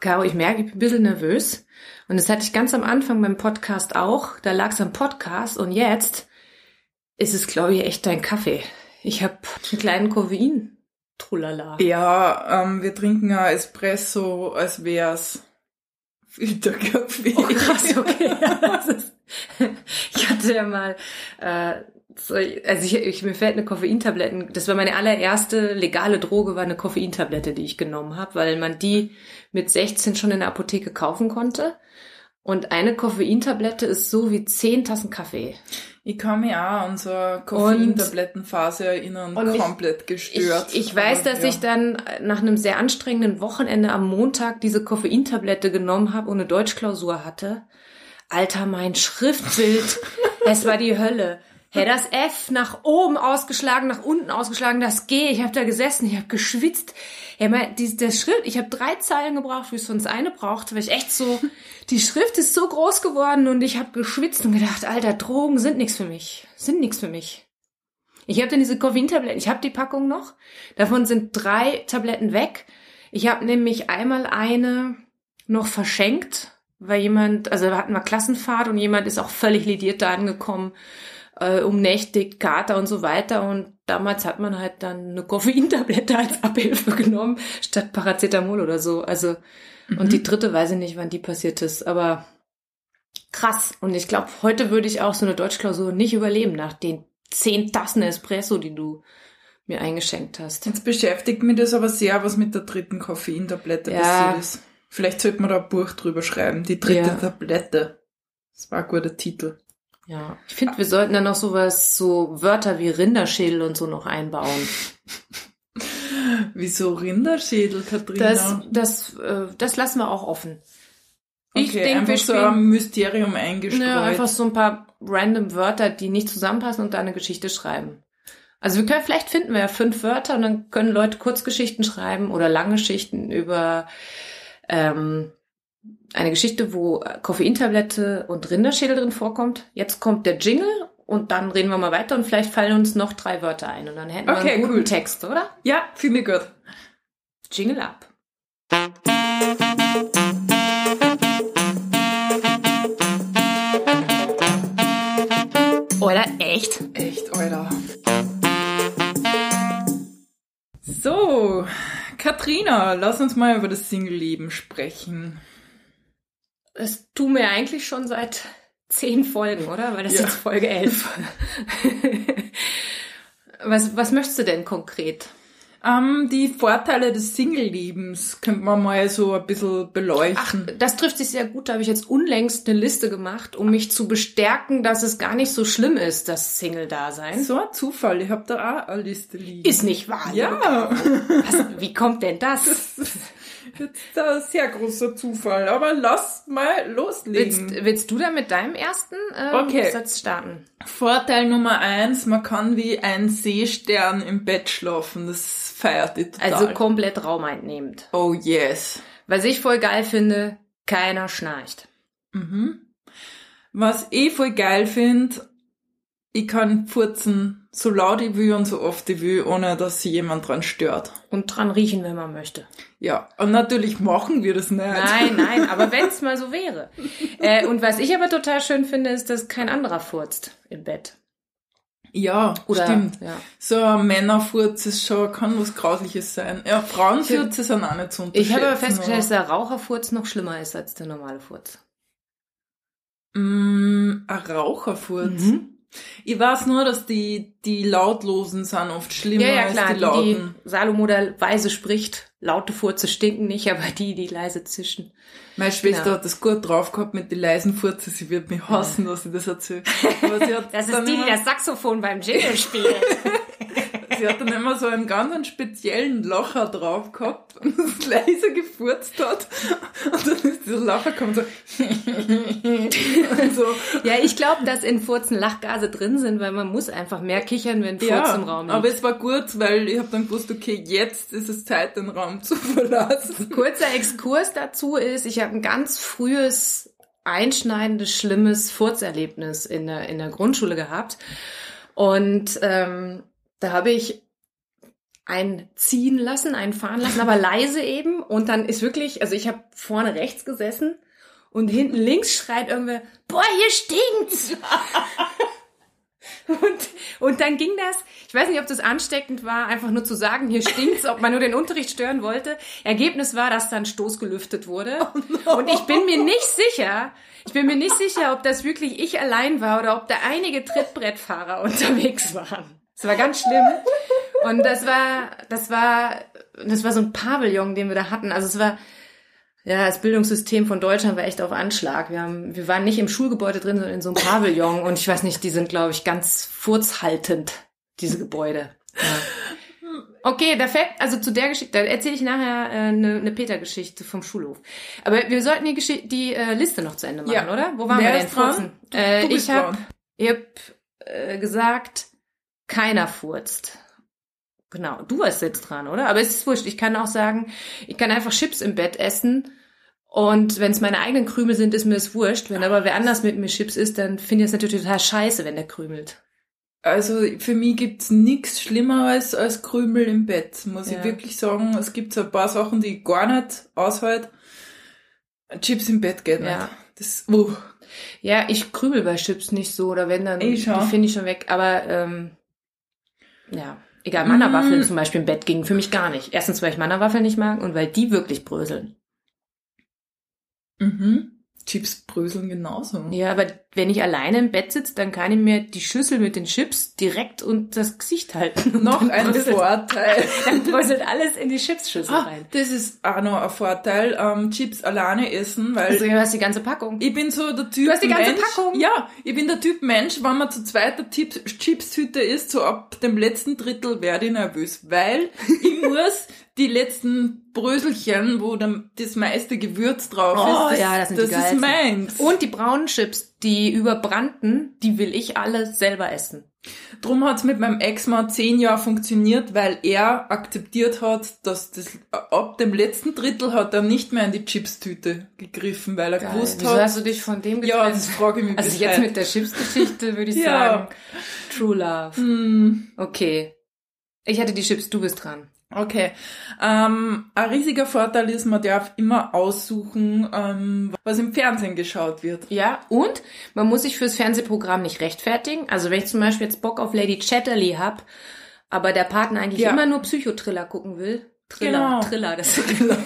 Caro, ich merke, ich bin ein bisschen nervös. Und das hatte ich ganz am Anfang beim Podcast auch. Da lag es am Podcast und jetzt ist es, glaube ich, echt dein Kaffee. Ich habe einen kleinen Koffein. Trulala. Ja, ähm, wir trinken ja Espresso, als wär's Filterkaffee. Oh, krass, okay. Ist, ich hatte ja mal, äh, also ich, ich, mir fällt eine Koffeintablette, das war meine allererste legale Droge, war eine Koffeintablette, die ich genommen habe, weil man die mit 16 schon in der Apotheke kaufen konnte. Und eine Koffeintablette ist so wie zehn Tassen Kaffee. Ich kann mich auch an so eine Koffeintablettenphase erinnern, und komplett ich, gestört. Ich, ich weiß, dass ja. ich dann nach einem sehr anstrengenden Wochenende am Montag diese Koffeintablette genommen habe und eine Deutschklausur hatte. Alter, mein Schriftbild, es war die Hölle. Hey, das F nach oben ausgeschlagen, nach unten ausgeschlagen, das G. Ich habe da gesessen, ich habe geschwitzt. Hey, mein, die, der Schrift, ich habe drei Zeilen gebraucht, wie ich sonst eine brauchte, weil ich echt so, die Schrift ist so groß geworden und ich habe geschwitzt und gedacht, Alter, Drogen sind nichts für mich, sind nichts für mich. Ich habe dann diese Koffeintabletten, ich habe die Packung noch. Davon sind drei Tabletten weg. Ich habe nämlich einmal eine noch verschenkt, weil jemand, also da hatten wir Klassenfahrt und jemand ist auch völlig lidiert da angekommen äh, umnächtigt, Kater und so weiter. Und damals hat man halt dann eine Koffeintablette als Abhilfe genommen, statt Paracetamol oder so. Also, mhm. und die dritte weiß ich nicht, wann die passiert ist, aber krass. Und ich glaube, heute würde ich auch so eine Deutschklausur nicht überleben nach den zehn Tassen Espresso, die du mir eingeschenkt hast. Jetzt beschäftigt mich das aber sehr, was mit der dritten Koffeintablette ja. passiert ist. Vielleicht sollte man da ein Buch drüber schreiben, die dritte ja. Tablette. Das war ein guter Titel. Ja, ich finde, wir sollten dann noch sowas, so Wörter wie Rinderschädel und so noch einbauen. Wieso Rinderschädel, Katrina? Das, das, äh, das lassen wir auch offen. Ich okay, denke, wir so ein Mysterium eingestreut. Ja, einfach so ein paar random Wörter, die nicht zusammenpassen und da eine Geschichte schreiben. Also wir können, vielleicht finden wir ja fünf Wörter und dann können Leute Kurzgeschichten schreiben oder lange Geschichten über ähm, eine Geschichte, wo Koffeintablette und Rinderschädel drin vorkommt. Jetzt kommt der Jingle und dann reden wir mal weiter und vielleicht fallen uns noch drei Wörter ein und dann hätten wir einen guten cool. Text, oder? Ja, finde ich gut. Jingle ab. Oder echt? Echt, Euler. So, Katrina, lass uns mal über das Single-Leben sprechen. Das tun wir eigentlich schon seit zehn Folgen, oder? Weil das ja. ist jetzt Folge elf. was, was möchtest du denn konkret? Ähm, die Vorteile des Single-Lebens könnte man mal so ein bisschen beleuchten. Ach, das trifft sich sehr gut. Da habe ich jetzt unlängst eine Liste gemacht, um mich zu bestärken, dass es gar nicht so schlimm ist, das Single-Dasein. So ein Zufall. Ich habe da auch eine Liste liegen. Ist nicht wahr? Ja. Was, wie kommt denn das? Jetzt ein sehr großer Zufall, aber lass mal loslegen. Willst, willst du da mit deinem ersten ähm, okay. Satz starten? Vorteil Nummer eins, man kann wie ein Seestern im Bett schlafen. Das feiert die total. Also komplett raumeinnehmend. Oh yes. Was ich voll geil finde, keiner schnarcht. Mhm. Was ich voll geil finde, ich kann furzen, so laut ich will und so oft ich will, ohne dass sich jemand dran stört. Und dran riechen, wenn man möchte. Ja, und natürlich machen wir das nicht. Nein, nein, aber wenn es mal so wäre. Äh, und was ich aber total schön finde, ist, dass kein anderer furzt im Bett. Ja, Oder, stimmt. Ja. So ein Männerfurz ist schon, kann was Grausliches sein. Ja, Frauenfurze sind auch nicht zu unterschätzen. Ich habe aber festgestellt, dass der Raucherfurz noch schlimmer ist als der normale Furz. Mm, ein Raucherfurz? Mhm. Ich weiß nur, dass die, die Lautlosen sind oft schlimmer ja, ja, klar, als die Lauten. Die, die Salomo der weise spricht, laute Furze stinken nicht, aber die, die leise zischen. Meine Schwester genau. hat das gut drauf gehabt mit den leisen Furze. Sie wird mich hassen, ja. dass ich das erzähle. das ist die, die das Saxophon beim Jingle spielt. sie hat dann immer so einen ganz speziellen Lacher drauf gehabt und es leise gefurzt hat. Und dann ist dieser Lacher gekommen so. so. Ja, ich glaube, dass in Furzen Lachgase drin sind, weil man muss einfach mehr kichern, wenn Furz ja, im Raum liegt. aber es war gut, weil ich habe dann gewusst, okay, jetzt ist es Zeit, den Raum zu verlassen. Kurzer Exkurs dazu ist, ich habe ein ganz frühes einschneidendes, schlimmes Furzerlebnis in der, in der Grundschule gehabt. Und ähm, da habe ich einziehen lassen, einfahren lassen, aber leise eben. Und dann ist wirklich, also ich habe vorne rechts gesessen und hinten links schreit irgendwer, boah, hier stinkt's. und, und dann ging das, ich weiß nicht, ob das ansteckend war, einfach nur zu sagen, hier stinkt's, ob man nur den Unterricht stören wollte. Ergebnis war, dass dann Stoß gelüftet wurde. Oh no. Und ich bin mir nicht sicher, ich bin mir nicht sicher, ob das wirklich ich allein war oder ob da einige Trittbrettfahrer unterwegs waren. Das war ganz schlimm. Und das war, das war, das war so ein Pavillon, den wir da hatten. Also es war, ja, das Bildungssystem von Deutschland war echt auf Anschlag. Wir haben, wir waren nicht im Schulgebäude drin, sondern in so einem Pavillon. Und ich weiß nicht, die sind, glaube ich, ganz furzhaltend, diese Gebäude. Ja. Okay, da fällt, also zu der Geschichte, da erzähle ich nachher äh, eine, eine Peter-Geschichte vom Schulhof. Aber wir sollten die, Geschichte, die äh, Liste noch zu Ende machen, ja. oder? Wo waren Wer wir denn? Furzen? Äh, ich habe ich hab, äh, gesagt, keiner furzt. Genau, du warst jetzt dran, oder? Aber es ist wurscht. Ich kann auch sagen, ich kann einfach Chips im Bett essen. Und wenn es meine eigenen Krümel sind, ist mir das wurscht. Wenn aber wer anders mit mir Chips isst, dann finde ich es natürlich total scheiße, wenn der krümelt. Also für mich gibt's nichts Schlimmeres als Krümel im Bett, muss ja. ich wirklich sagen. Es gibt so ein paar Sachen, die ich gar nicht aushalte. Chips im Bett geht ja. nicht. Das, uh. Ja, ich krümel bei Chips nicht so, oder wenn dann, die finde ich schon weg. Aber ähm, ja. Egal, Mannerwaffeln mm. zum Beispiel im Bett gingen für mich gar nicht. Erstens, weil ich Mannerwaffeln nicht mag und weil die wirklich bröseln. Mhm. Chips bröseln genauso. Ja, aber wenn ich alleine im Bett sitze, dann kann ich mir die Schüssel mit den Chips direkt unter das Gesicht halten. Noch ein Vorteil. Dann bröselt alles in die Chipsschüssel ah, rein. Das ist auch noch ein Vorteil, ähm, Chips alleine essen, weil... Also du hast die ganze Packung. Ich bin so der Typ Du hast die ganze Mensch, Packung? Ja, ich bin der Typ Mensch, wenn man zu zweiter Chipstüte ist, so ab dem letzten Drittel werde ich nervös, weil ich muss die letzten Bröselchen, wo dann das meiste Gewürz drauf oh, ist, das, ja, das, sind das die ist meins. Und die braunen Chips, die überbrannten, die will ich alle selber essen. Drum hat's mit meinem Ex mal zehn Jahre funktioniert, weil er akzeptiert hat, dass das ab dem letzten Drittel hat er nicht mehr in die Chipstüte gegriffen, weil er Geil. gewusst Wieso hat. hast du dich von dem getrennt? Ja, das frage ich mich Also jetzt mit der Chipsgeschichte würde ich ja. sagen, True Love. Mm. Okay. Ich hatte die Chips, du bist dran. Okay. Ähm, ein riesiger Vorteil ist, man darf immer aussuchen, ähm, was im Fernsehen geschaut wird. Ja, und man muss sich fürs Fernsehprogramm nicht rechtfertigen. Also wenn ich zum Beispiel jetzt Bock auf Lady Chatterley hab, aber der Partner eigentlich ja. immer nur Psychotriller gucken will. Triller, genau. Triller, das ist Triller.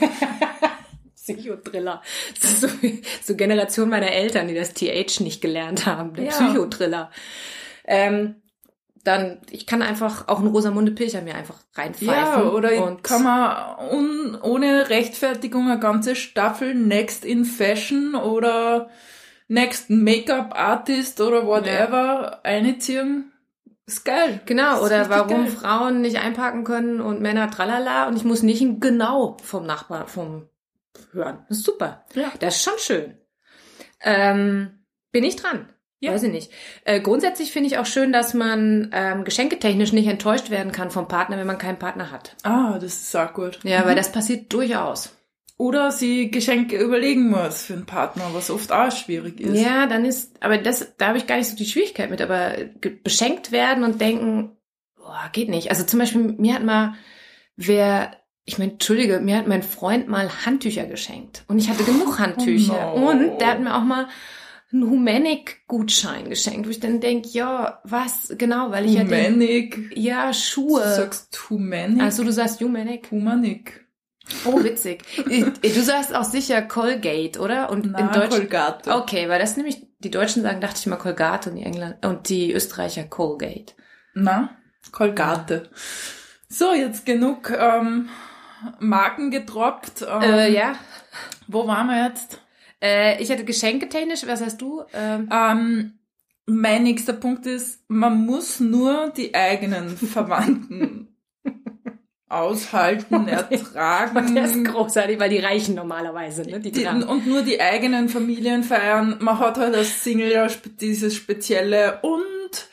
Psychotriller. Das ist so, so Generation meiner Eltern, die das TH nicht gelernt haben. Der ja. Psychotriller. Ähm, dann, ich kann einfach auch einen Rosamunde Pilcher mir einfach reinpfeifen. Ja, oder und kann man un, ohne Rechtfertigung eine ganze Staffel Next in Fashion oder Next Make-up Artist oder whatever ja. einziehen. Ist geil. Genau, oder warum geil. Frauen nicht einpacken können und Männer tralala und ich muss nicht ein genau vom Nachbar vom hören. Das ist super. Ja. Das ist schon schön. Ähm, bin ich dran? Ja. Weiß ich nicht. Äh, grundsätzlich finde ich auch schön, dass man ähm, geschenketechnisch nicht enttäuscht werden kann vom Partner, wenn man keinen Partner hat. Ah, das ist auch gut. Ja, mhm. weil das passiert durchaus. Oder sie Geschenke überlegen muss für einen Partner, was oft auch schwierig ist. Ja, dann ist, aber das, da habe ich gar nicht so die Schwierigkeit mit, aber beschenkt werden und denken, boah, geht nicht. Also zum Beispiel, mir hat mal wer, ich meine, entschuldige, mir hat mein Freund mal Handtücher geschenkt. Und ich hatte genug Handtücher. Oh no. Und der hat mir auch mal einen Humanic-Gutschein geschenkt, wo ich dann denke, ja, was genau, weil ich Humanic? ja, ja Schuhe. Du sagst Humanic? Also du sagst Humanic? Humanic. Oh, witzig. du sagst auch sicher Colgate, oder? Und Na, in Deutsch Colgate. Okay, weil das nämlich, die Deutschen sagen, dachte ich mal Colgate und die Engländer und die Österreicher Colgate. Na, Colgate. So, jetzt genug ähm, Marken getroppt. Ähm, äh, ja. Wo waren wir jetzt? Äh, ich hatte geschenketechnisch, was hast du? Ähm, ähm, mein nächster Punkt ist, man muss nur die eigenen Verwandten aushalten, ertragen. Das ist großartig, weil die reichen normalerweise, ne? Die, die und nur die eigenen Familien feiern. Man hat halt als Single ja dieses spezielle und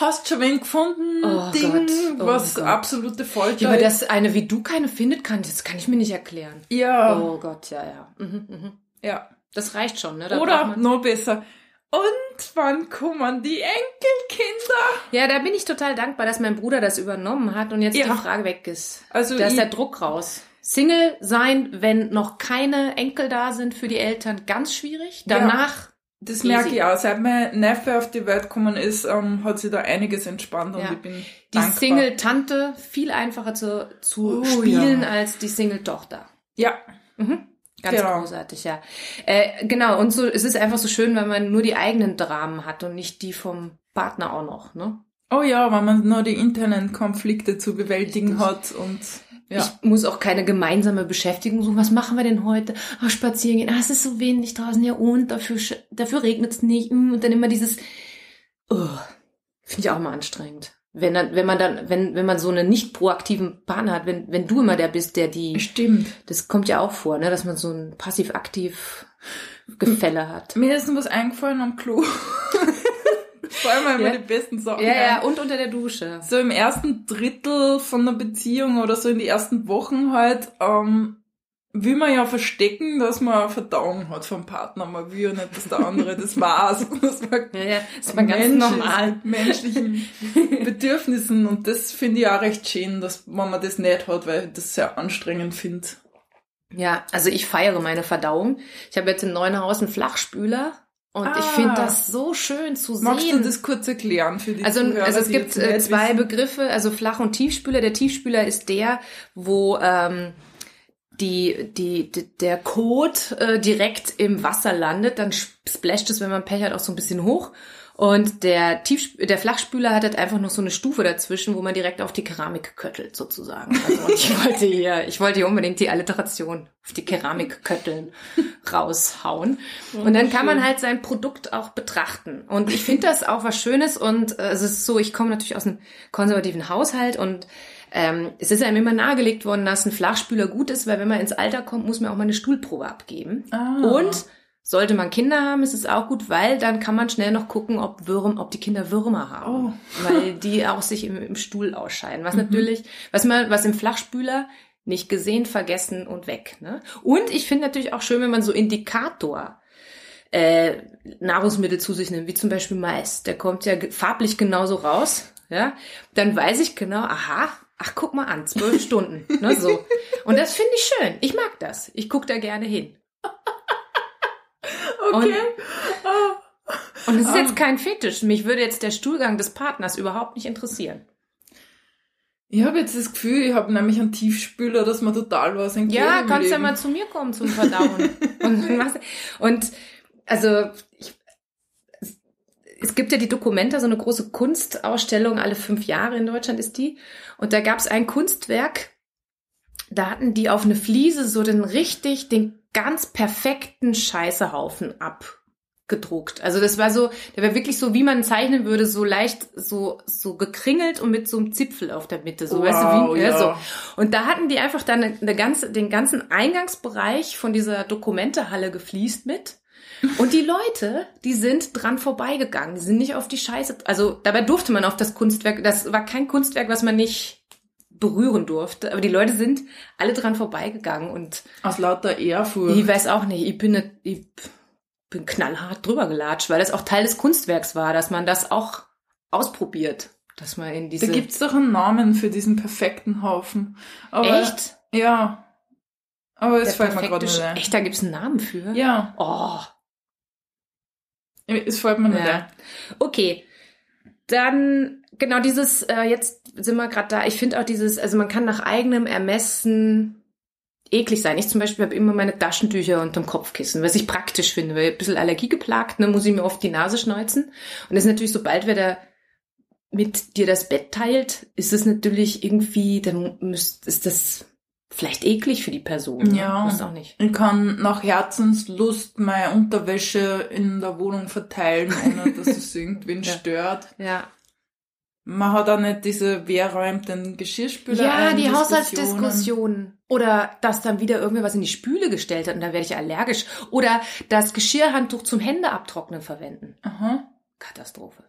hast schon wen gefunden, oh Ding, oh was absolute Folter Ja, aber dass eine wie du keine findet kann, das kann ich mir nicht erklären. Ja. Oh Gott, ja, ja. Mhm, mhm. Ja. Das reicht schon, ne? Da Oder noch besser, Und wann kommen die Enkelkinder? Ja, da bin ich total dankbar, dass mein Bruder das übernommen hat und jetzt Ja. die Frage weg ist. Also da ist der Druck raus. Single sein, wenn noch keine Enkel da sind für die Eltern, ganz schwierig. Ja. Danach, Das Easy. merke ich auch. Seit mein Neffe auf die Welt gekommen ist, ähm, hat sich da einiges entspannt und Ja. ich bin die dankbar. Single-Tante viel einfacher zu, zu Oh, spielen ja. als die Single-Tochter. Ja, Mhm. Ganz Genau. großartig, ja. Äh, genau, und so, es ist einfach so schön, wenn man nur die eigenen Dramen hat und nicht die vom Partner auch noch, ne? Oh ja, weil man nur die internen Konflikte zu bewältigen Richtig. hat und ja. Ich muss auch keine gemeinsame Beschäftigung suchen. Was machen wir denn heute? Ach, spazieren gehen. Ah, es ist so windig draußen. Ja, und dafür, dafür regnet es nicht. Mm, Und dann immer dieses, oh, finde ich auch mal anstrengend. Wenn dann, wenn man dann, wenn, wenn man so einen nicht proaktiven Partner hat, wenn, wenn du immer der bist, der die, Stimmt. das kommt ja auch vor, ne, dass man so ein passiv-aktiv Gefälle hat. Mir ist noch was eingefallen am Klo. Vor allem immer Ja. die besten Sachen. Ja, ja, und unter der Dusche. So im ersten Drittel von der Beziehung oder so in die ersten Wochen halt, ähm, will man ja verstecken, dass man Verdauung hat vom Partner. Man will ja nicht, dass der andere das weiß. Das war Ja, ja, das war ganz Mensch ist normal. mit menschlichen Bedürfnissen und das finde ich auch recht schön, dass wenn man das nicht hat, weil ich das sehr anstrengend finde. Ja, also ich feiere meine Verdauung. Ich habe jetzt im neuen Haus einen Flachspüler und ich Ah. finde das so schön zu Magst sehen. du das kurz erklären für die also, Zuhörer, also es gibt äh, zwei wissen? Begriffe, also Flach- und Tiefspüler. Der Tiefspüler ist der, wo ähm, die, die, die, der Kot äh, direkt im Wasser landet, dann splasht es, wenn man Pech hat, auch so ein bisschen hoch. Und der, Tiefsp der Flachspüler hat halt einfach noch so eine Stufe dazwischen, wo man direkt auf die Keramik köttelt, sozusagen. Also und ich wollte hier, ich wollte hier unbedingt die Alliteration auf die Keramik kötteln raushauen. Und dann kann man halt sein Produkt auch betrachten. Und ich finde das auch was Schönes und äh, es ist so, ich komme natürlich aus einem konservativen Haushalt und ähm, es ist einem immer nahegelegt worden, dass ein Flachspüler gut ist, weil wenn man ins Alter kommt, muss man auch mal eine Stuhlprobe abgeben. Ah. Und sollte man Kinder haben, ist es auch gut, weil dann kann man schnell noch gucken, ob Würm, ob die Kinder Würmer haben, Oh. weil die auch sich im, im Stuhl ausscheiden. Was natürlich, was man, was im Flachspüler nicht gesehen, vergessen und weg. Ne? Und ich finde natürlich auch schön, wenn man so Indikator äh, Nahrungsmittel zu sich nimmt, wie zum Beispiel Mais. Der kommt ja farblich genauso raus. Ja, dann weiß ich genau, aha, ach guck mal an, zwölf Stunden, ne, so. Und das finde ich schön. Ich mag das. Ich gucke da gerne hin. Okay. Und, und es ist Ah. jetzt kein Fetisch. Mich würde jetzt der Stuhlgang des Partners überhaupt nicht interessieren. Ich habe jetzt das Gefühl, ich habe nämlich einen Tiefspüler, dass mir total was entgeht. Ja, kannst ja mal zu mir kommen zum Verdauen. und, und also ich, es gibt ja die Dokumenta, so eine große Kunstausstellung, alle fünf Jahre in Deutschland ist die. Und da gab es ein Kunstwerk, da hatten die auf eine Fliese so den richtig, den ganz perfekten Scheißehaufen abgedruckt. Also das war so, der war wirklich so, wie man zeichnen würde, so leicht, so, so gekringelt und mit so einem Zipfel auf der Mitte, so, weißt du, Wow, wie, ja, ja. so. Und da hatten die einfach dann eine, eine ganze, den ganzen Eingangsbereich von dieser Dokumentehalle gefliest mit. Und die Leute, die sind dran vorbeigegangen, die sind nicht auf die Scheiße, also dabei durfte man auf das Kunstwerk, das war kein Kunstwerk, was man nicht berühren durfte, aber die Leute sind alle dran vorbeigegangen und Aus lauter Ehrfurcht. ich weiß auch nicht, ich bin, ne, ich bin knallhart drüber gelatscht, weil das auch Teil des Kunstwerks war, dass man das auch ausprobiert, dass man in diese Da gibt's doch einen Namen für diesen perfekten Haufen. Aber, echt, Ja. Aber es fällt mir gerade nicht ein. echt, da gibt's einen Namen für. Ja, Oh, es fällt mir nicht Ja. ein. Okay, dann genau dieses, äh, jetzt sind wir gerade da, ich finde auch dieses, also man kann nach eigenem Ermessen eklig sein. Ich zum Beispiel habe immer meine Taschentücher unterm Kopfkissen, was ich praktisch finde, weil ein bisschen allergiegeplagt, ne, muss ich mir oft die Nase schneuzen. Und das ist natürlich, sobald wer da mit dir das Bett teilt, ist es natürlich irgendwie, dann müsst, ist das vielleicht eklig für die Person. ne? Ja. Weiß auch nicht. Ich kann nach Herzenslust meine Unterwäsche in der Wohnung verteilen, ohne dass es irgendwen Ja. stört. Ja. Man hat auch nicht diese, wer räumt den Geschirrspüler Ja, ein, die Diskussionen. Haushaltsdiskussionen. Oder dass dann wieder irgendwer was in die Spüle gestellt hat und da werde ich allergisch. Oder das Geschirrhandtuch zum Händeabtrocknen verwenden. Aha. Katastrophe.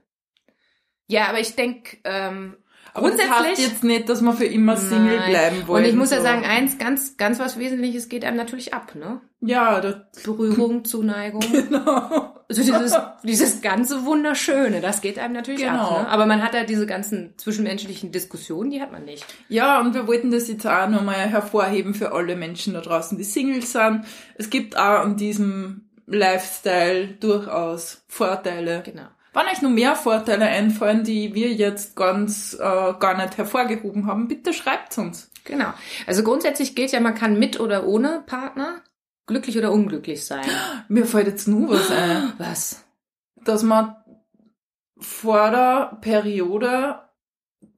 Ja, aber ich denke, ähm, Aber das heißt jetzt nicht, dass man für immer Single Nein. bleiben wollen. Und ich muss ja so. sagen, eins ganz, ganz was Wesentliches geht einem natürlich ab, ne? Ja, das, Berührung, Zuneigung. genau. also dieses, dieses ganze Wunderschöne, das geht einem natürlich Genau. ab. Ne? Aber man hat ja diese ganzen zwischenmenschlichen Diskussionen, die hat man nicht. Ja, und wir wollten das jetzt auch nochmal hervorheben für alle Menschen da draußen, die Singles sind. Es gibt auch an diesem Lifestyle durchaus Vorteile. Genau. Wenn euch noch mehr Vorteile einfallen, die wir jetzt ganz äh, gar nicht hervorgehoben haben, bitte schreibt uns. Genau. Also grundsätzlich gilt ja, man kann mit oder ohne Partner glücklich oder unglücklich sein. Mir fällt jetzt nur was ein, Was? dass man vor der Periode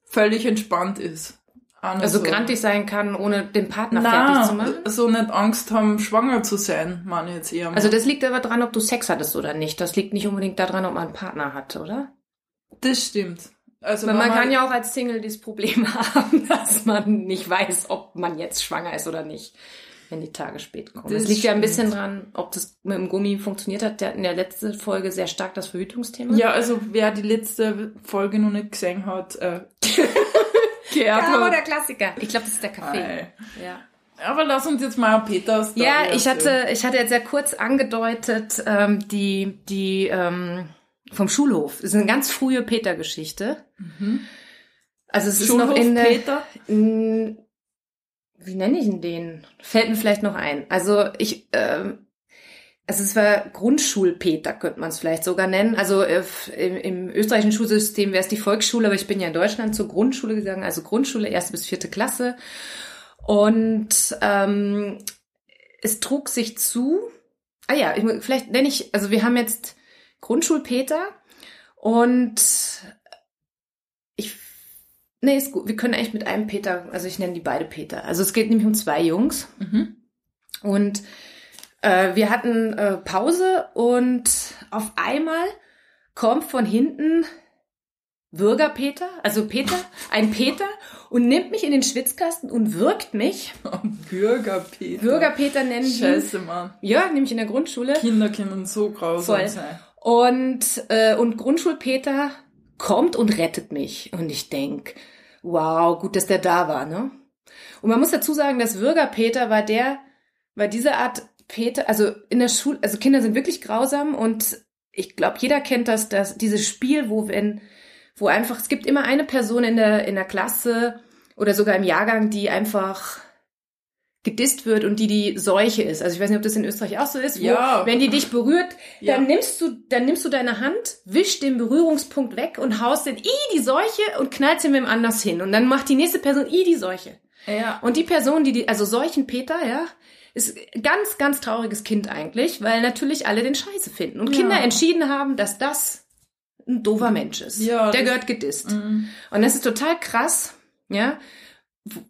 völlig entspannt ist. Also so. grantig sein kann, ohne den Partner fertig zu machen? So nicht Angst haben, schwanger zu sein, ich jetzt eher. mal. Also das liegt aber dran, ob du Sex hattest oder nicht. Das liegt nicht unbedingt daran, ob man einen Partner hat, oder? das stimmt. Also wenn man kann ja auch als Single das Problem haben, dass man nicht weiß, ob man jetzt schwanger ist oder nicht, wenn die Tage spät kommen. Das Das liegt ja ein bisschen dran, ob das mit dem Gummi funktioniert hat. Der hat in der letzten Folge sehr stark das Verhütungsthema. Ja, also wer die letzte Folge noch nicht gesehen hat, äh, hat. der Klassiker. Ich glaube, das ist der Kaffee. Ja. Aber lass uns jetzt mal Peter Story Ja, ich hatte, ich hatte jetzt sehr kurz angedeutet, ähm, die, die ähm, vom Schulhof. Das ist eine ganz frühe Peter-Geschichte. Also es ist noch Schulhof in der, Peter. Mm, Wie nenne ich denn den? Fällt mir vielleicht noch ein. Also ich, ähm, also es war Grundschulpeter, könnte man es vielleicht sogar nennen. Also äh, im, im österreichischen Schulsystem wäre es die Volksschule, aber ich bin ja in Deutschland zur Grundschule gegangen, also Grundschule, erste bis vierte Klasse. Und ähm, es trug sich zu, ah ja, ich, vielleicht nenne ich, also wir haben jetzt Grundschulpeter und ich, nee, ist gut, wir können eigentlich mit einem Peter, also ich nenne die beide Peter. Also es geht nämlich um zwei Jungs Mhm. und äh, wir hatten äh, Pause und auf einmal kommt von hinten Bürgerpeter, also Peter, ein Peter und nimmt mich in den Schwitzkasten und wirkt mich. Bürger Peter. Bürgerpeter nennen die. Scheiße, Mann. Ja, nämlich in der Grundschule. Kinder können so grausam Voll. sein. Und, äh, und Grundschulpeter kommt und rettet mich. Und ich denk, wow, gut, dass der da war, ne? Und man muss dazu sagen, dass Bürgerpeter war der, war diese Art Peter, also in der Schule, also Kinder sind wirklich grausam und ich glaube, jeder kennt das, dass dieses Spiel, wo wenn, wo einfach, es gibt immer eine Person in der, in der Klasse oder sogar im Jahrgang, die einfach gedisst wird und die die Seuche ist. Also ich weiß nicht, ob das in Österreich auch so ist, wo, Ja. wenn die dich berührt, Ja. dann nimmst du, dann nimmst du deine Hand, wischst den Berührungspunkt weg und haust den, i, die Seuche und knallst ihn wem anders hin. Und dann macht die nächste Person, i, die Seuche. Ja. Und die Person, die die, also Seuchenpeter, ja, ist ganz, ganz trauriges Kind eigentlich, weil natürlich alle den Scheiße finden. Und Ja. Kinder entschieden haben, dass das ein doofer Mensch ist. Ja, der gehört gedisst. Mhm. Und das ist total krass, ja,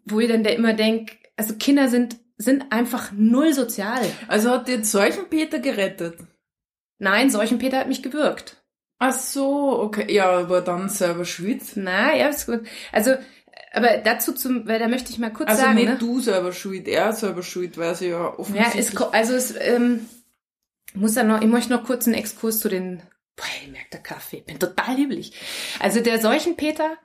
wo- ihr dann der immer denkt, also Kinder sind, sind einfach null sozial. Also hat jetzt solchen Peter gerettet. Nein, Seuchenpeter hat mich gewürgt. Ach so, okay. Ja, aber dann selber schuld. Na, ja, ist gut. Also, aber dazu zum, weil da möchte ich mal kurz Also sagen, nicht ne? du selber schuld, er selber schuld, weil sie ja Ja, offensichtlich... es, ko- also es ähm, muss dann noch, ich möchte noch kurz einen Exkurs zu den, boah, ihr merkt der Kaffee, bin total lieblich. Also der Seuchenpeter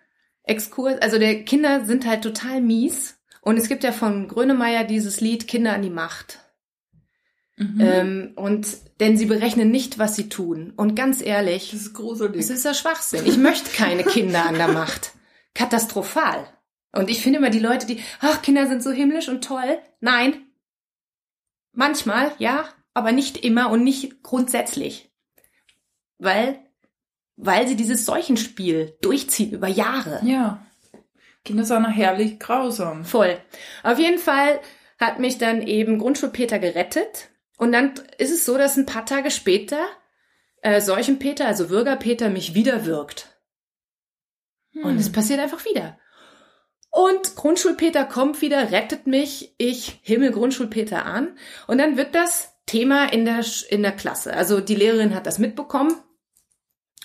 Exkurs, also der Kinder sind halt total mies und es gibt ja von Grönemeyer dieses Lied Kinder an die Macht. Mhm. Ähm, und denn sie berechnen nicht, was sie tun. Und ganz ehrlich, das ist gruselig. es ist ja Schwachsinn. Ich möchte keine Kinder an der Macht. Katastrophal. Und ich finde immer die Leute, die, ach, Kinder sind so himmlisch und toll. Nein. Manchmal, ja, aber nicht immer und nicht grundsätzlich. Weil, weil sie dieses Seuchenspiel durchziehen über Jahre. ja. Kinder sind auch herrlich grausam. Voll. Auf jeden Fall hat mich dann eben Grundschulpeter gerettet. Und dann ist es so, dass ein paar Tage später äh, Seuchenpeter, also Bürgerpeter, mich wieder wirkt. Und Hm. es passiert einfach wieder. Und Grundschulpeter kommt wieder, rettet mich, ich himmel Grundschulpeter an. Und dann wird das Thema in der, in der Klasse. Also die Lehrerin hat das mitbekommen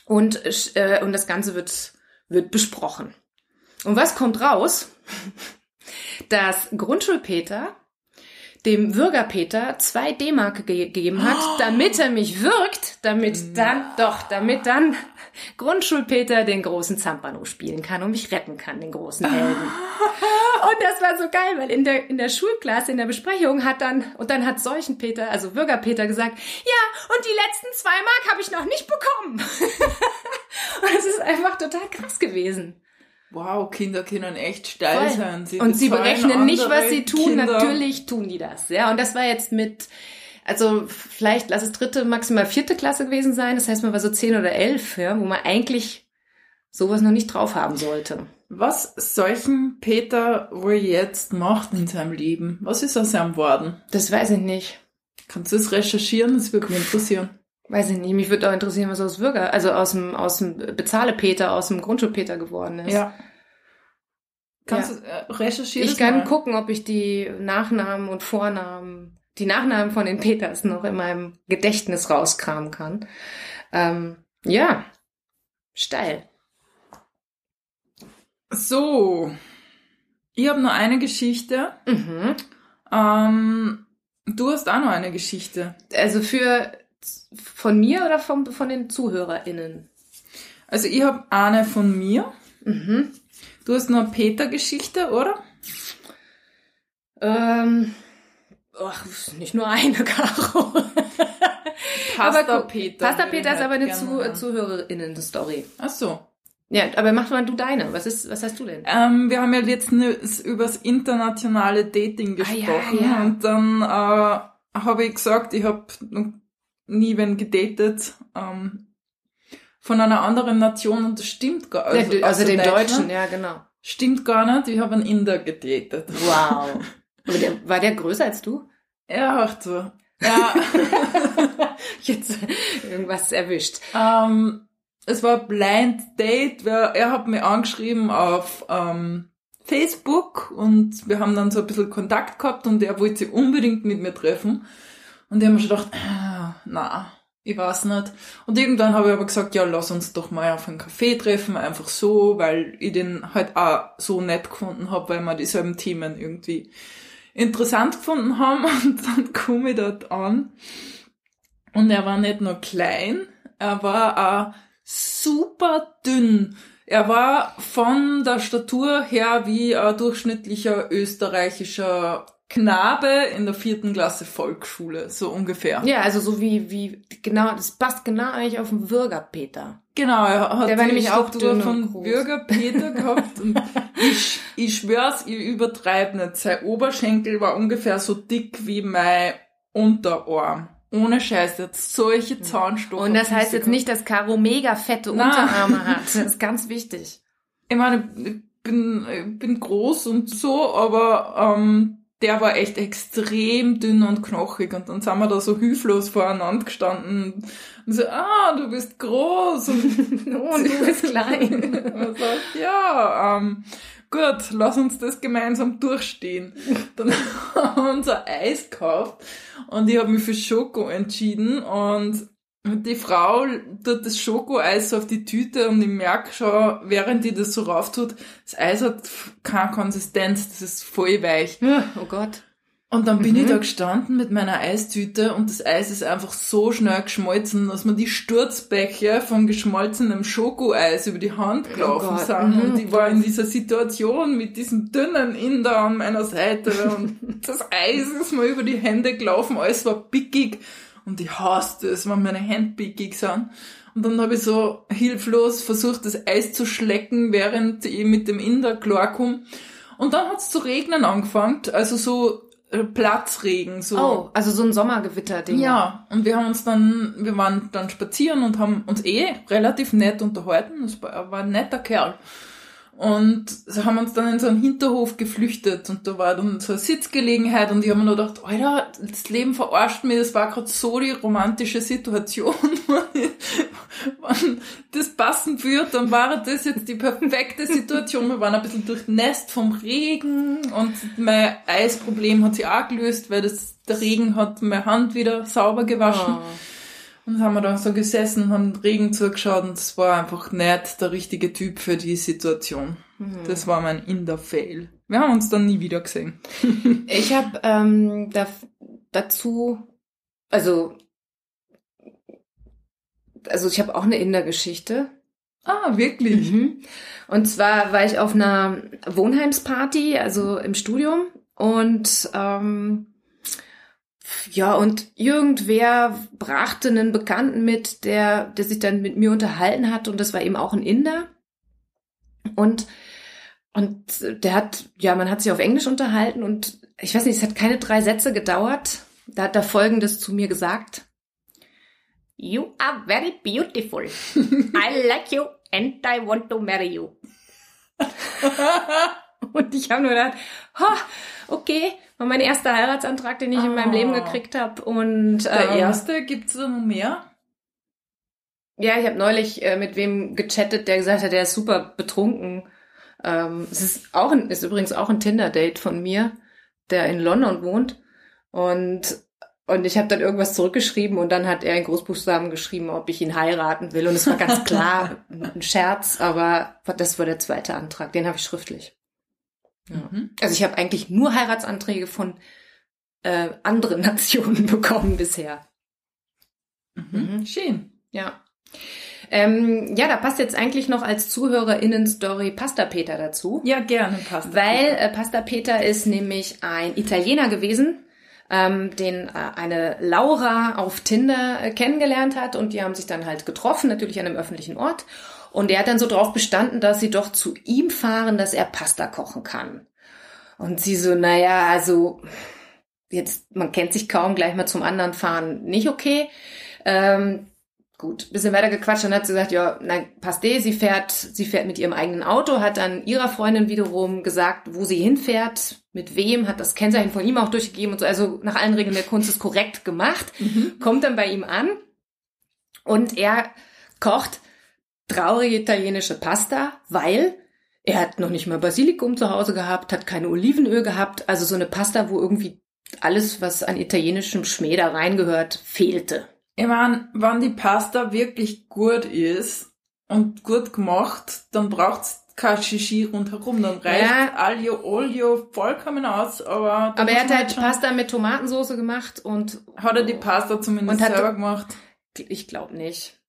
und, äh, und das Ganze wird, wird besprochen. Und was kommt raus? Dass Grundschulpeter dem Bürgerpeter zwei D-Mark ge gegeben hat, damit er mich wirkt, damit dann, doch, damit dann Grundschulpeter den großen Zampano spielen kann und mich retten kann, den großen Helden. Und das war so geil, weil in der, in der Schulklasse, in der Besprechung hat dann, und dann hat Seuchenpeter, also Bürgerpeter gesagt, ja, und die letzten zwei Mark habe ich noch nicht bekommen. und es ist einfach total krass gewesen. Wow, Kinder können echt steil Voll. sein. Sie und sie berechnen nicht, was sie tun. Kinder. Natürlich tun die das. Ja, und das war jetzt mit, also vielleicht lass es dritte, maximal vierte Klasse gewesen sein. Das heißt, man war so zehn oder elf, ja, wo man eigentlich sowas noch nicht drauf haben sollte. Was solchen Peter wohl jetzt macht in seinem Leben? Was ist aus seinem worden? Das weiß ich nicht. Kannst du das recherchieren? Das würde mich interessieren. Weiß ich nicht. Mich würde auch interessieren, was aus Bürger, also aus dem, aus dem Bezahle-Peter, aus dem Grundschulpeter geworden ist. Ja. Kannst du äh, recherchieren? Ich kann gucken, ob ich die Nachnamen und Vornamen, die Nachnamen von den Peters noch in meinem Gedächtnis rauskramen kann. Ähm, ja, steil. So. Ich habe noch eine Geschichte. Mhm. Ähm, du hast auch noch eine Geschichte. Also für von mir oder vom, von den ZuhörerInnen? Also ich habe eine von mir. Mhm. Du hast eine Peter-Geschichte, oder? Ähm, ach, nicht nur eine, Caro. Pasta Aber Peter. Pasta Peter ist aber eine Zu machen. ZuhörerInnen-Story. Ach so. Ja, aber mach mal du deine. Was ist, was hast du denn? Ähm, wir haben ja letztens über das internationale Dating Ah, ja, gesprochen ja. und dann äh, habe ich gesagt, ich habe noch nie wen gedatet ähm, von einer anderen Nation und das stimmt gar Also, also außer den. Deutschen, ja, genau. Stimmt gar nicht, ich habe einen Inder gedatet. Wow. Aber der, war der größer als du? Ja, auch so. Ja, Jetzt irgendwas erwischt. ähm, es war ein Blind Date. Er hat mir angeschrieben auf ähm, Facebook und wir haben dann so ein bisschen Kontakt gehabt und er wollte sich unbedingt mit mir treffen. Und ich habe mir schon gedacht, ah, na, ich weiß nicht. Und irgendwann habe ich aber gesagt, ja, lass uns doch mal auf einen Café treffen, einfach so, weil ich den halt auch so nett gefunden habe, weil wir dieselben Themen irgendwie interessant gefunden haben. Und dann komme ich dort an und er war nicht nur klein, er war auch super dünn. Er war von der Statur her wie ein durchschnittlicher österreichischer Knabe in der vierten Klasse Volksschule, so ungefähr. Ja, also so wie, wie, genau, das passt genau eigentlich auf den Bürgerpeter. Genau, er hat Der war nämlich auch Statur dünn von groß. Bürger Peter gehabt und ich, ich schwör's, ich übertreibe nicht. Sein Oberschenkel war ungefähr so dick wie mein Unterarm. Ohne Scheiß, hat solche Zahnstocher. Und das heißt jetzt nicht, dass Caro mega fette Na. Unterarme hat. Das ist ganz wichtig. Ich meine, ich bin, ich bin groß und so, aber ähm, der war echt extrem dünn und knochig. Und dann sind wir da so hilflos voreinander gestanden und so, ah, du bist groß. Und Und du bist klein. Und sagt, ja, ähm, gut, lass uns das gemeinsam durchstehen. Dann haben wir uns ein Eis gekauft und ich habe mich für Schoko entschieden und die Frau tut das Schokoeis so auf die Tüte und ich merke schon, während die das so rauf tut, das Eis hat keine Konsistenz, das ist voll weich. Oh Gott. Und dann bin Mhm. ich da gestanden mit meiner Eistüte und das Eis ist einfach so schnell geschmolzen, dass mir die Sturzbecher von geschmolzenem Schokoeis über die Hand gelaufen Oh sind. mhm. Und ich war in dieser Situation mit diesem dünnen Inder an meiner Seite und das Eis ist mir über die Hände gelaufen, alles war pickig und ich hasste es, wenn meine Hände pickig sind. Und dann habe ich so hilflos versucht, das Eis zu schlecken, während ich mit dem Inder klarkomme. Und dann hat's zu regnen angefangen, also so äh, Platzregen, so. Oh, also so ein Sommergewitter-Ding. Ja, und wir haben uns dann, wir waren dann spazieren und haben uns eh relativ nett unterhalten. Das war ein netter Kerl. Und so haben uns dann in so einen Hinterhof geflüchtet und da war dann so eine Sitzgelegenheit und ich habe mir nur gedacht, Alter, das Leben verarscht mich, das war gerade so die romantische Situation. Wenn das passen würde, dann war das jetzt die perfekte Situation. Wir waren ein bisschen durchnässt vom Regen und mein Eisproblem hat sich auch gelöst, weil das, der Regen hat meine Hand wieder sauber gewaschen. Oh. Und dann haben wir da so gesessen, haben den Regen zugeschaut und es war einfach nicht der richtige Typ für die Situation. Mhm. Das war mein Inder-Fail. Wir haben uns dann nie wieder gesehen. Ich habe ähm, da, dazu, also, also ich habe auch eine Inder-Geschichte. Ah, wirklich? Mhm. Und zwar war ich auf einer Wohnheimsparty, also im Studium. Und ähm, ja, und irgendwer brachte einen Bekannten mit, der, der sich dann mit mir unterhalten hat. Und das war eben auch ein Inder. Und, und der hat, ja, man hat sich auf Englisch unterhalten und ich weiß nicht, es hat keine drei Sätze gedauert. Da hat er Folgendes zu mir gesagt. You are very beautiful. I like you and I want to marry you. und ich habe nur gedacht, ha, okay, war mein erster Heiratsantrag, den ich oh. in meinem Leben ah. gekriegt habe. Und der ähm, erste, gibt's da noch mehr? Ja, ich habe neulich äh, mit wem gechattet, der gesagt hat, der ist super betrunken. Ähm, es ist auch ein, ist übrigens auch ein Tinder-Date von mir, der in London wohnt. Und und ich habe dann irgendwas zurückgeschrieben und dann hat er in Großbuchstaben geschrieben, ob ich ihn heiraten will. Und es war ganz klar ein Scherz, aber das war der zweite Antrag. Den habe ich schriftlich. Ja. Mhm. Also ich habe eigentlich nur Heiratsanträge von äh, anderen Nationen bekommen bisher. Mhm. Mhm. Schön. Ja. Ähm, ja, da passt jetzt eigentlich noch als ZuhörerInnen-Story Pasta Peter dazu. Ja, gerne Pasta Weil äh, Pasta Peter ist nämlich ein Italiener gewesen, ähm, den äh, eine Laura auf Tinder äh, kennengelernt hat und die haben sich dann halt getroffen, natürlich an einem öffentlichen Ort. Und er hat dann so drauf bestanden, dass sie doch zu ihm fahren, dass er Pasta kochen kann. Und sie so, naja, also jetzt, man kennt sich kaum, gleich mal zum anderen fahren, nicht okay. Ähm, Gut, bisschen weiter gequatscht, dann hat sie gesagt, ja, nein, passt eh, sie fährt, sie fährt mit ihrem eigenen Auto, hat dann ihrer Freundin wiederum gesagt, wo sie hinfährt, mit wem, hat das Kennzeichen von ihm auch durchgegeben und so, also nach allen Regeln der Kunst ist korrekt gemacht, mhm. kommt dann bei ihm an und er kocht traurige italienische Pasta, weil er hat noch nicht mal Basilikum zu Hause gehabt, hat keine Olivenöl gehabt, also so eine Pasta, wo irgendwie alles, was an italienischem Schmäh da reingehört, fehlte. Ich meine, wenn die Pasta wirklich gut ist und gut gemacht, dann braucht's kein Shishi rundherum. Dann reicht ja. Aglio Olio vollkommen aus. Aber, aber er hat halt Pasta mit Tomatensauce gemacht und... Hat er die Pasta zumindest selber hat, gemacht? Ich glaube nicht.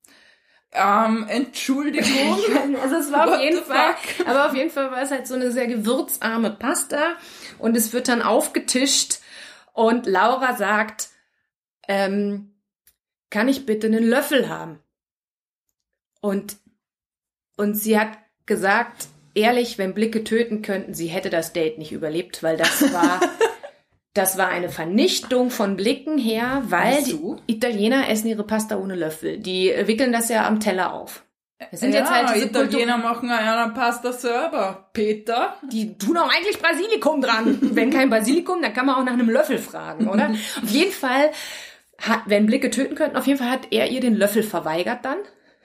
Ähm, Entschuldigung. also es war auf jeden Fall, aber auf jeden Fall war es halt so eine sehr gewürzarme Pasta und es wird dann aufgetischt und Laura sagt, ähm, kann ich bitte einen Löffel haben? Und, und sie hat gesagt, ehrlich, wenn Blicke töten könnten, sie hätte das Date nicht überlebt, weil das war, das war eine Vernichtung von Blicken her, weil die Italiener essen ihre Pasta ohne Löffel. Die wickeln das ja am Teller auf. Es sind ja, jetzt halt diese Italiener Kultur machen ja eine Pasta selber. Peter? Die tun auch eigentlich Basilikum dran. Wenn kein Basilikum, dann kann man auch nach einem Löffel fragen, oder? Auf jeden Fall hat, wenn Blicke töten könnten, auf jeden Fall hat er ihr den Löffel verweigert dann.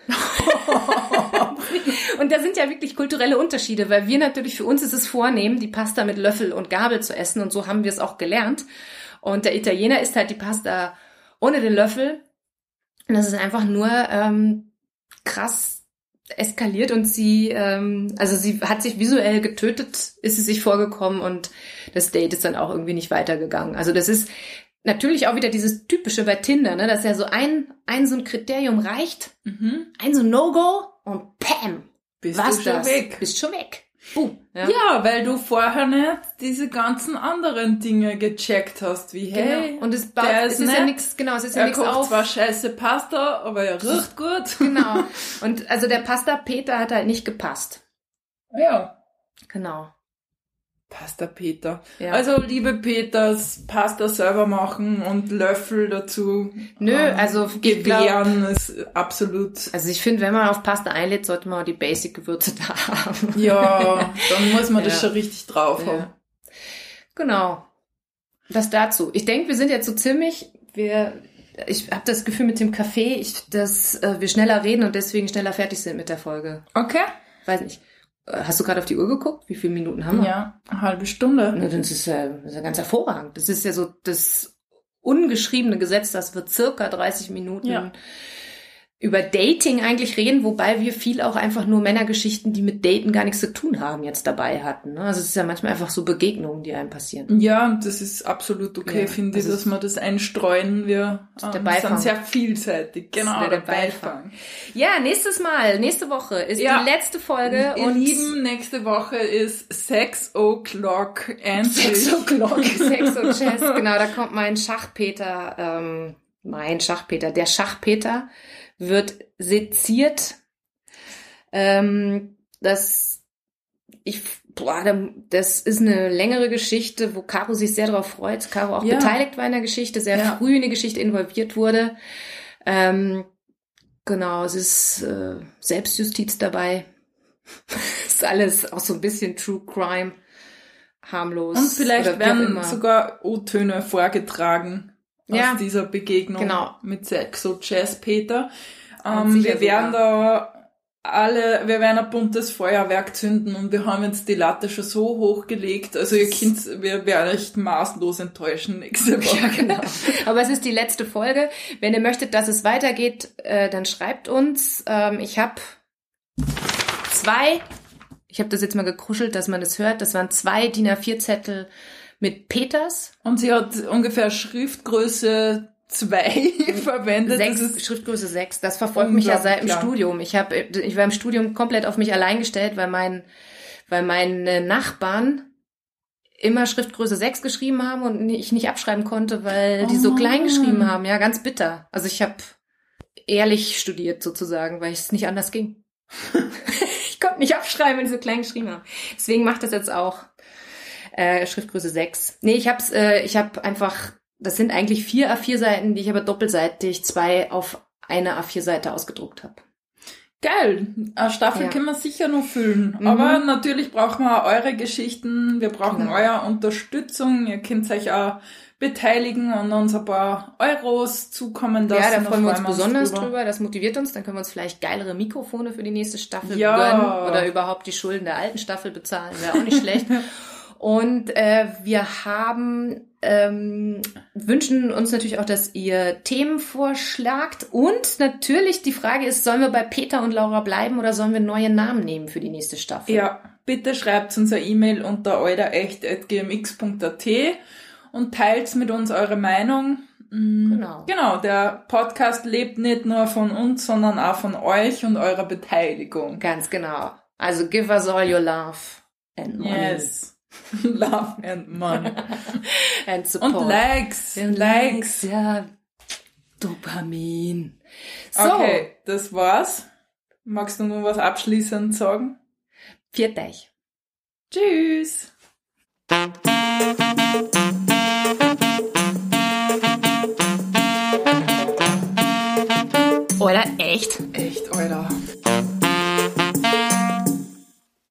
und da sind ja wirklich kulturelle Unterschiede, weil wir natürlich, für uns ist es vornehm, die Pasta mit Löffel und Gabel zu essen und so haben wir es auch gelernt. Und der Italiener isst halt die Pasta ohne den Löffel. Und das ist einfach nur ähm, krass eskaliert und sie, ähm, also sie hat sich visuell getötet, ist sie sich vorgekommen und das Date ist dann auch irgendwie nicht weitergegangen. Also das ist natürlich auch wieder dieses typische bei Tinder, ne, dass ja so ein, ein so ein Kriterium reicht, mhm. ein so No-Go und Pam, bist was du schon das? weg. Bist schon weg. Boom. Ja. ja. weil du vorher nicht diese ganzen anderen Dinge gecheckt hast, wie hey, genau. und es, baut, es ist, ist ja nichts, genau, es ist ja nichts auf. zwar scheiße Pasta, aber er riecht gut. Genau. Und also der Pasta Peter hat halt nicht gepasst. Ja. Genau. Pasta Peter. Ja. Also liebe Peters, Pasta selber machen und Löffel dazu. Nö, ähm, also gewähren ist absolut. Also ich finde, wenn man auf Pasta einlädt, sollte man auch die Basic-Gewürze da haben. Ja, dann muss man ja. das schon richtig drauf haben. Ja. Genau. Das dazu. Ich denke, wir sind jetzt so ziemlich, wir, ich habe das Gefühl mit dem Kaffee, ich, dass äh, wir schneller reden und deswegen schneller fertig sind mit der Folge. Okay. Weiß nicht. Hast du gerade auf die Uhr geguckt? Wie viele Minuten haben wir? Ja, eine halbe Stunde. Na, das ist ja, das ist ja ganz hervorragend. Das ist ja so das ungeschriebene Gesetz, dass wir circa 30 Minuten ja. Über Dating eigentlich reden, wobei wir viel auch einfach nur Männergeschichten, die mit Daten gar nichts zu tun haben, jetzt dabei hatten. ne? Also es ist ja manchmal einfach so Begegnungen, die einem passieren. Ja, das ist absolut okay, Ja, finde ich, also dass wir das einstreuen. Wir ähm, sind sehr vielseitig. Genau, ja der der Beifang. Beifang. Ja, nächstes Mal, nächste Woche ist Ja. die letzte Folge Ihr und Lieben, nächste Woche ist Sex O'Clock endlich. Sex O'Clock, Sex und Chess, genau, da kommt mein Schachpeter, ähm, mein Schachpeter, der Schachpeter wird seziert. Ähm, das, ich, boah, da- das ist eine längere Geschichte, wo Caro sich sehr darauf freut. Caro auch Ja. beteiligt war in der Geschichte, sehr Ja. früh in die Geschichte involviert wurde. Ähm, genau, es ist äh, Selbstjustiz dabei. ist alles auch so ein bisschen True Crime, harmlos. Und vielleicht werden sogar O-Töne vorgetragen Ja. aus dieser Begegnung Genau. mit Sexo Jazz Peter. Ähm, wir werden da alle, wir werden ein buntes Feuerwerk zünden und wir haben jetzt die Latte schon so hochgelegt. Also ihr Kind, wir werden euch maßlos enttäuschen nächste Woche. Ja, genau. Aber es ist die letzte Folge. Wenn ihr möchtet, dass es weitergeht, äh, dann schreibt uns. Ähm, ich habe zwei, ich habe das jetzt mal gekruschelt, dass man das hört. Das waren zwei DIN A4-Zettel mit Peters. Und sie hat ungefähr Schriftgröße 2 verwendet. Sechs, Schriftgröße 6. Das verfolgt mich ja seit dem. Studium. Ich, hab, ich war im Studium komplett auf mich allein gestellt, weil, mein, weil meine Nachbarn immer Schriftgröße 6 geschrieben haben und ich nicht abschreiben konnte, weil die so Oh. klein geschrieben haben. Ja, ganz bitter. Also ich habe ehrlich studiert sozusagen, weil es nicht anders ging. ich konnte nicht abschreiben, wenn die so klein geschrieben haben. Deswegen macht das jetzt auch äh, Schriftgröße 6. Nee, ich hab's, äh, ich habe einfach, das sind eigentlich vier A4-Seiten, die ich aber doppelseitig zwei auf eine A4-Seite ausgedruckt habe. Geil. Eine Staffel Ja. können wir sicher noch füllen. Mhm. Aber natürlich brauchen wir eure Geschichten. Wir brauchen Genau. eure Unterstützung. Ihr könnt euch auch beteiligen und uns ein paar Euros zukommen lassen. ja, da freuen wir uns besonders drüber. drüber. Das motiviert uns. Dann können wir uns vielleicht geilere Mikrofone für die nächste Staffel Ja. gönnen oder überhaupt die Schulden der alten Staffel bezahlen. Wäre auch nicht schlecht. Und äh, wir haben ähm, wünschen uns natürlich auch, dass ihr Themen vorschlagt. Und natürlich die Frage ist, sollen wir bei Peter und Laura bleiben oder sollen wir neue Namen nehmen für die nächste Staffel? Ja, bitte schreibt uns eine E-Mail unter eurerecht.gmx.at und teilt mit uns eure Meinung. Mm, Genau. Genau, der Podcast lebt nicht nur von uns, sondern auch von euch und eurer Beteiligung. Ganz genau. Also give us all your love and money Yes. Love and money. and support. Und Likes. Und Likes. ja. Dopamin. So, Okay, das war's. Magst du noch was abschließend sagen? viert euch. Tschüss. Oder echt? Echt, Alter.